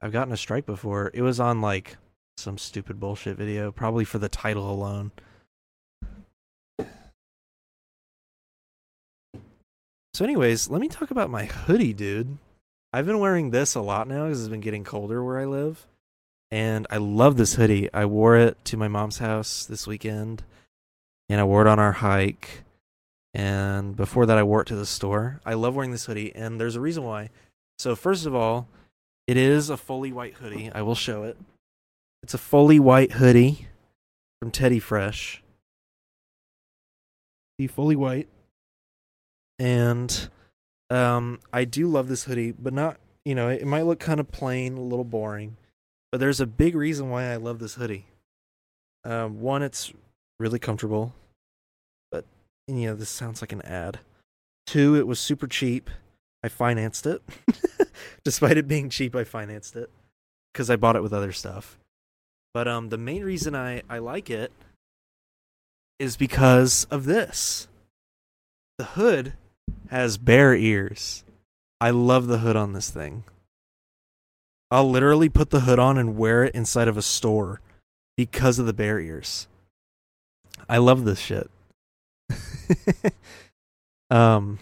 I've gotten a strike before. It was on like some stupid bullshit video, probably for the title alone. So, anyways, let me talk about my hoodie, dude. I've been wearing this a lot now because it's been getting colder where I live. And I love this hoodie. I wore it to my mom's house this weekend, and I wore it on our hike. And before that, I wore it to the store. I love wearing this hoodie, and there's a reason why. So, first of all, it is a fully white hoodie. I will show it. It's a fully white hoodie from Teddy Fresh. See, fully white. And um, I do love this hoodie, but not, you know, it might look kind of plain, a little boring, but there's a big reason why I love this hoodie. Um, one, it's really comfortable, but, you know, this sounds like an ad. Two, it was super cheap. I financed it. Despite it being cheap, I financed it because I bought it with other stuff. But um, the main reason I, I like it is because of this. The hood has bear ears. I love the hood on this thing. I'll literally put the hood on and wear it inside of a store because of the bear ears. I love this shit. um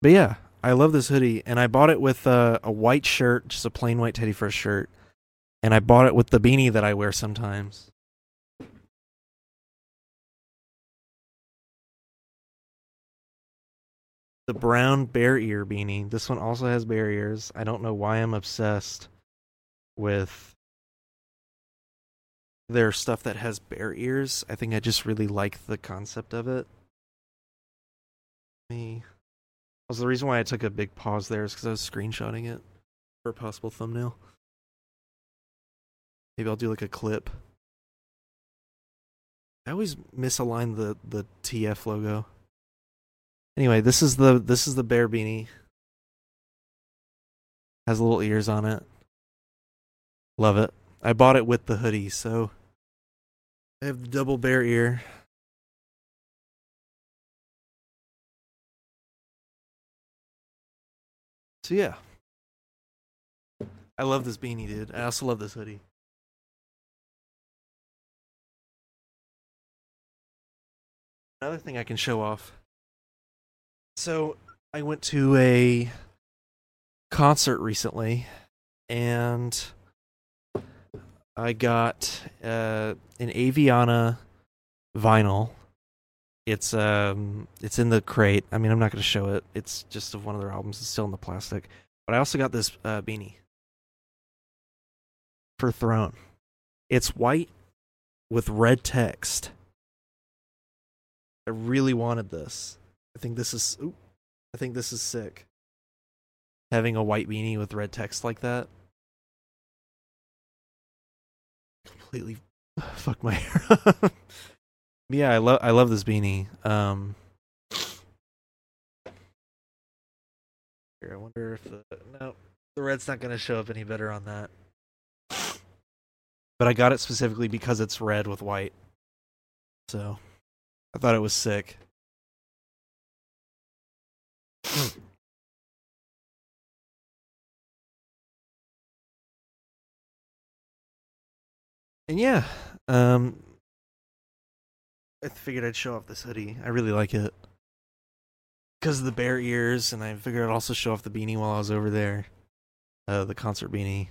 But yeah, I love this hoodie and I bought it with a, a white shirt, just a plain white Teddy Fresh shirt. And I bought it with the beanie that I wear sometimes. The brown bear ear beanie. This one also has bear ears. I don't know why I'm obsessed with their stuff that has bear ears. I think I just really like the concept of it. Me. Also, the reason why I took a big pause there is because I was screenshotting it for a possible thumbnail. Maybe I'll do like a clip. I always misalign the the TF logo. Anyway, this is the this is the bear beanie. Has little ears on it. Love it. I bought it with the hoodie, so I have the double bear ear. So yeah. I love this beanie, dude. I also love this hoodie. Another thing I can show off. So I went to a concert recently, and I got uh, an Aviana vinyl. It's um, it's in the crate. I mean, I'm not going to show it. It's just of one of their albums. It's still in the plastic. But I also got this uh, beanie for Throne. It's white with red text. I really wanted this. I think this is ooh, I think this is sick. Having a white beanie with red text like that. Completely fuck my hair yeah, I love I love this beanie. Um Here, I wonder if the no the red's not gonna show up any better on that. But I got it specifically because it's red with white. So I thought it was sick. And yeah, um, I figured I'd show off this hoodie. I really like it because of the bear ears, and I figured I'd also show off the beanie while I was over there, uh, the concert beanie.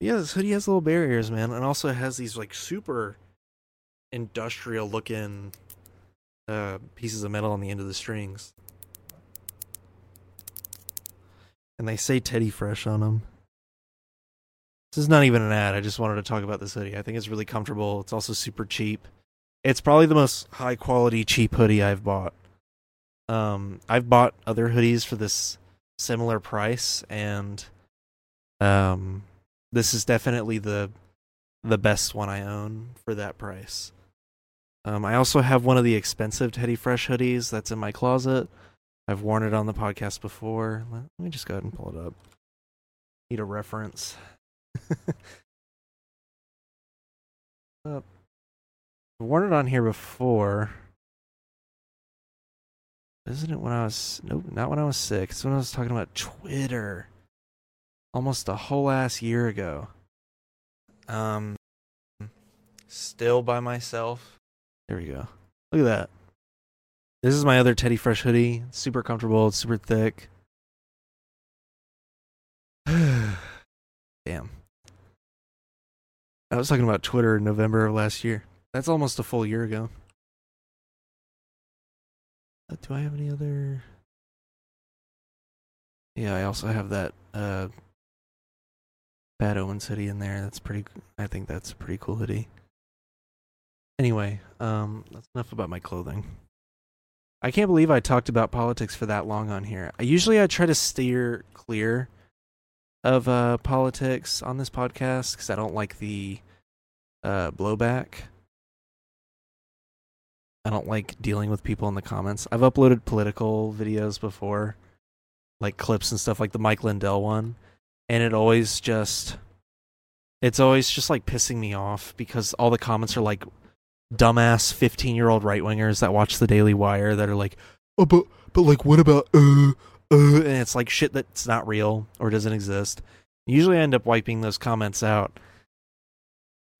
Yeah, this hoodie has little bear ears, man, and also has these like super industrial looking uh, pieces of metal on the end of the strings. And they say Teddy Fresh on them. This is not even an ad. I just wanted to talk about this hoodie. I think it's really comfortable. It's also super cheap. It's probably the most high quality cheap hoodie I've bought. Um, I've bought other hoodies for this similar price, and um, this is definitely the the best one I own for that price. Um, I also have one of the expensive Teddy Fresh hoodies that's in my closet. I've worn it on the podcast before. Let me just go ahead and pull it up. Need a reference. up. I've worn it on here before. Isn't it when I was nope, not when I was sick. It's when I was talking about Twitter. Almost a whole ass year ago. Um still by myself. There we go. Look at that. This is my other Teddy Fresh hoodie. It's super comfortable, it's super thick. Damn. I was talking about Twitter in November of last year. That's almost a full year ago. Uh, do I have any other? Yeah, I also have that uh, Bad Omens hoodie in there. That's pretty. I think that's a pretty cool hoodie. Anyway, um, that's enough about my clothing. I can't believe I talked about politics for that long on here. I usually I try to steer clear of uh, politics on this podcast because I don't like the uh, blowback. I don't like dealing with people in the comments. I've uploaded political videos before, like clips and stuff, like the Mike Lindell one, and it always just, it's always just like pissing me off because all the comments are like dumbass 15 year old right wingers that watch the Daily Wire that are like, oh, but, but like, what about, uh, uh, and it's like shit that's not real or doesn't exist. Usually I end up wiping those comments out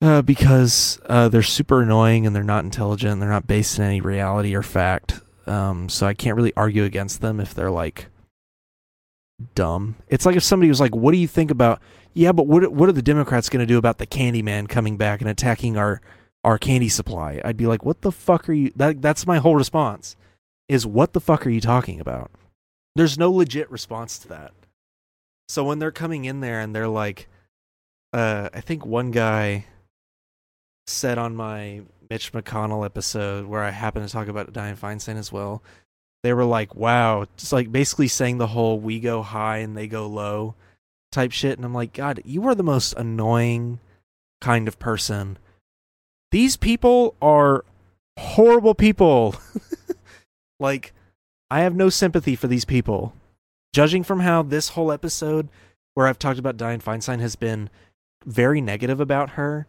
uh, because uh, they're super annoying and they're not intelligent. And they're not based in any reality or fact. Um, so I can't really argue against them if they're like dumb. It's like if somebody was like, "What do you think about?" Yeah, but what what are the Democrats going to do about the Candyman coming back and attacking our our candy supply? I'd be like, "What the fuck are you?" That that's my whole response. Is what the fuck are you talking about? There's no legit response to that. So when they're coming in there and they're like, uh, I think one guy said on my Mitch McConnell episode where I happened to talk about Dianne Feinstein as well. They were like, "Wow," it's like basically saying the whole "we go high and they go low" type shit, and I'm like, God, you are the most annoying kind of person. These people are horrible people. like, I have no sympathy for these people. Judging from how this whole episode, where I've talked about Dianne Feinstein, has been very negative about her,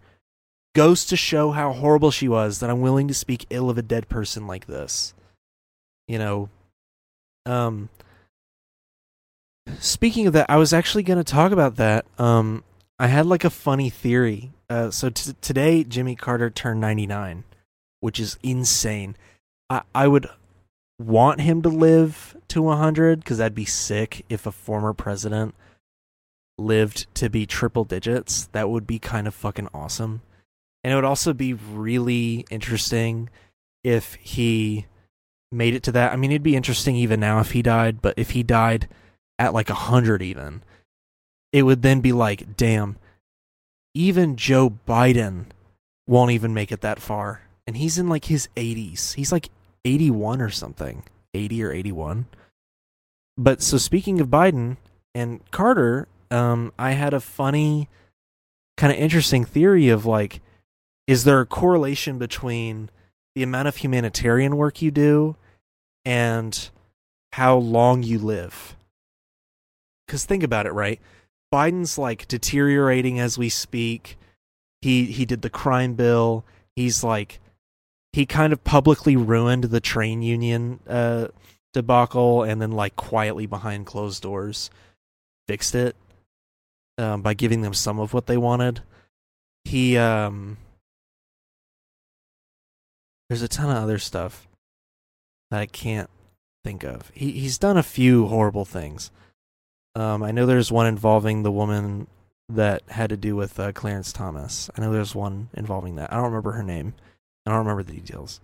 goes to show how horrible she was that I'm willing to speak ill of a dead person like this. You know, um, speaking of that, I was actually going to talk about that. Um, I had like a funny theory. Uh, so t- today, Jimmy Carter turned 99, which is insane. I, I would want him to live to 100 because that'd be sick if a former president lived to be triple digits. That would be kind of fucking awesome. And it would also be really interesting if he made it to that. I mean, it'd be interesting even now if he died, but if he died at like 100 even, it would then be like, damn, even Joe Biden won't even make it that far. And he's in like his 80s. He's like 81 or something, 80 or 81. But so speaking of Biden and Carter, um, I had a funny, kind of interesting theory of like, is there a correlation between the amount of humanitarian work you do and how long you live? Because think about it, right? Biden's like deteriorating as we speak. He he did the crime bill. He's like he kind of publicly ruined the train union uh, debacle and then like quietly behind closed doors fixed it um, by giving them some of what they wanted. He um there's a ton of other stuff that I can't think of. He he's done a few horrible things. Um, I know there's one involving the woman that had to do with uh, Clarence Thomas. I know there's one involving that. I don't remember her name. I don't remember the details.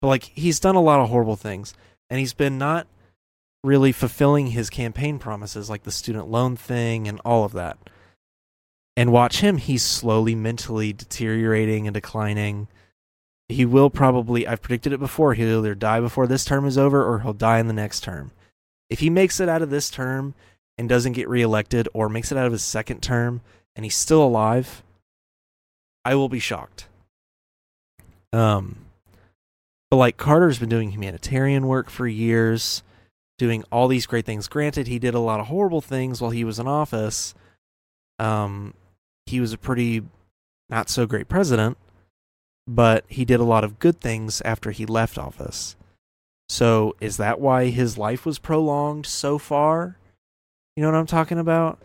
But like he's done a lot of horrible things and he's been not really fulfilling his campaign promises like the student loan thing and all of that. And watch him, he's slowly mentally deteriorating and declining. He will probably I've predicted it before, he'll either die before this term is over or he'll die in the next term. If he makes it out of this term and doesn't get reelected or makes it out of his second term and he's still alive, I will be shocked. Um But like Carter's been doing humanitarian work for years, doing all these great things. Granted, he did a lot of horrible things while he was in office. Um, he was a pretty not so great president, but he did a lot of good things after he left office. So, is that why his life was prolonged so far? You know what I'm talking about?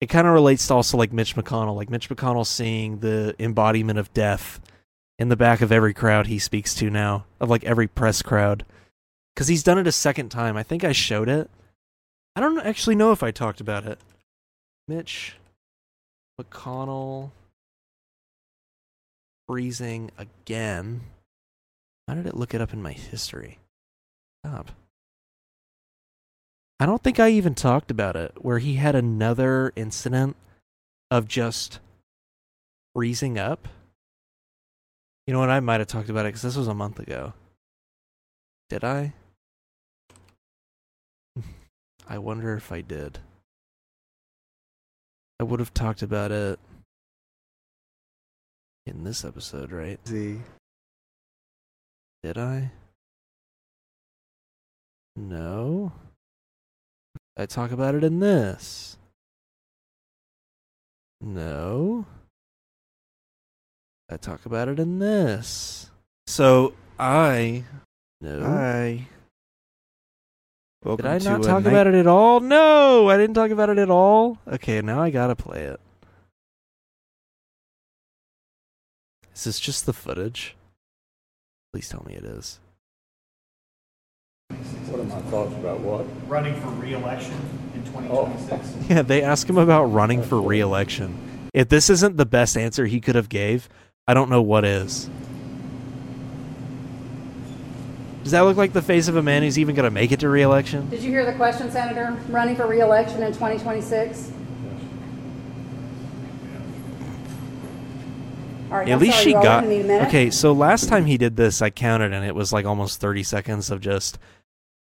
It kind of relates to also like Mitch McConnell, like Mitch McConnell seeing the embodiment of death in the back of every crowd he speaks to now, of like every press crowd. Because he's done it a second time. I think I showed it. I don't actually know if I talked about it. Mitch McConnell freezing again. How did it look it up in my history? Stop. I don't think I even talked about it, where he had another incident of just freezing up. You know what? I might have talked about it because this was a month ago. Did I? I wonder if I did. I would have talked about it in this episode, right? Z. Did I? No. I talk about it in this. No. I talk about it in this. So I no. I. Did I not talk night- about it at all? No, I didn't talk about it at all. Okay, now I gotta play it. Is this just the footage? Please tell me it is. What are my thoughts about what? running for re-election in 2026. Yeah, they ask him about running for re-election. If this isn't the best answer he could have gave, I don't know what is. Does that look like the face of a man who's even going to make it to re-election? Did you hear the question, Senator? Running for reelection in 2026? All right, At I'm least sorry, she got. gonna need a minute? Okay, so last time he did this, I counted, and it was like almost thirty seconds of just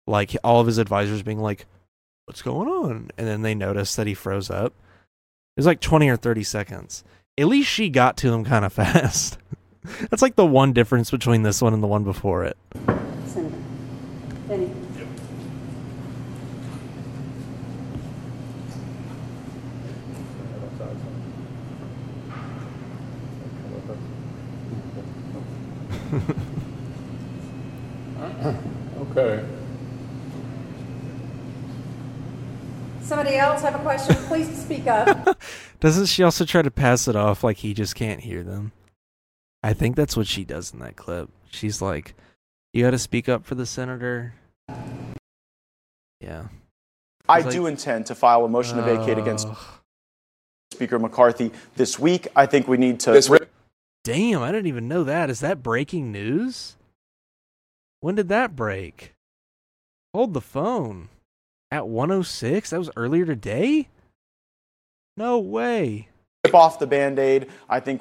like all of his advisors being like, "What's going on?" And then they noticed that he froze up. It was like twenty or thirty seconds. At least she got to him kind of fast. That's like the one difference between this one and the one before it. Senator. Benny. Okay. Somebody else have a question? Please speak up. Doesn't she also try to pass it off like he just can't hear them? I think that's what she does in that clip. She's like, "You got to speak up for the senator." Yeah. I like- do intend to file a motion to vacate against Speaker McCarthy this week. I think we need to. Damn, I didn't even know that. Is that breaking news? When did that break? Hold the phone. At 106? That was earlier today? No way. rip off the band aid. I think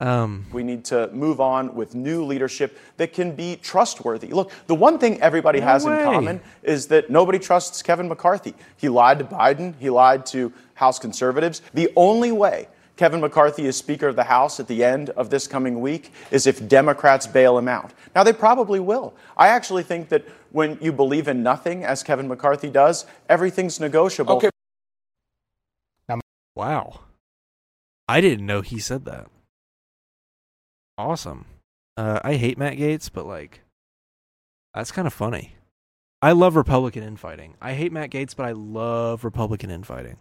Um we need to move on with new leadership that can be trustworthy. Look, the one thing everybody No has way. in common is that nobody trusts Kevin McCarthy. He lied to Biden, he lied to House conservatives. The only way Kevin McCarthy is Speaker of the House at the end of this coming week is if Democrats bail him out. Now, they probably will. I actually think that when you believe in nothing, as Kevin McCarthy does, everything's negotiable. Okay. Wow. I didn't know he said that. Awesome. Uh, I hate Matt Gaetz, but like, that's kind of funny. I love Republican infighting. I hate Matt Gaetz, but I love Republican infighting.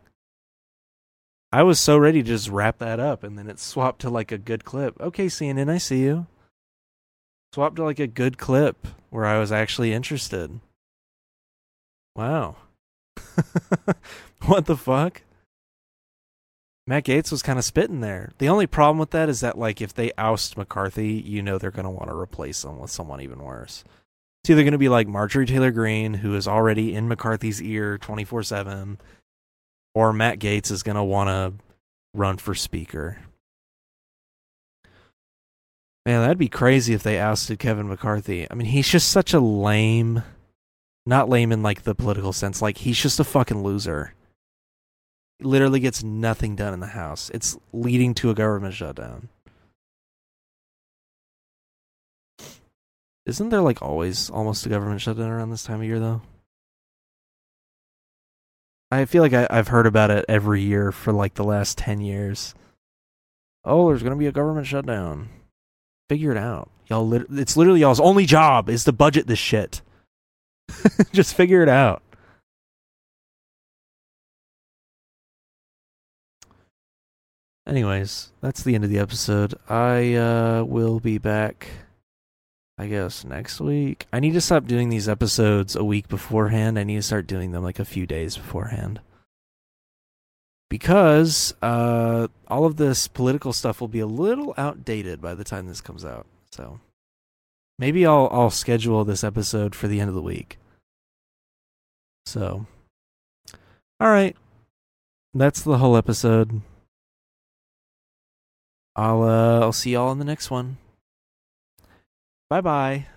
I was so ready to just wrap that up, and then it swapped to like a good clip. Okay, CNN, I see you. Swapped to like a good clip where I was actually interested. Wow. what the fuck? Matt Gaetz was kind of spitting there. The only problem with that is that, like, if they oust McCarthy, you know they're going to want to replace him with someone even worse. It's either going to be like Marjorie Taylor Greene, who is already in McCarthy's ear 24 7, or Matt Gaetz is going to want to run for Speaker. Man, that'd be crazy if they ousted Kevin McCarthy. I mean, he's just such a lame, not lame in like the political sense, like, he's just a fucking loser literally gets nothing done in the House. It's leading to a government shutdown. Isn't there like always almost a government shutdown around this time of year though? I feel like I, I've heard about it every year for like the last ten years. Oh, there's gonna be a government shutdown. Figure it out, y'all. Lit- it's literally y'all's only job is to budget this shit. Just figure it out. Anyways, that's the end of the episode. I uh, will be back, I guess, next week. I need to stop doing these episodes a week beforehand. I need to start doing them like a few days beforehand. Because uh, all of this political stuff will be a little outdated by the time this comes out. So maybe I'll I'll schedule this episode for the end of the week. So, all right, that's the whole episode. I'll uh, I'll see y'all in the next one. Bye bye.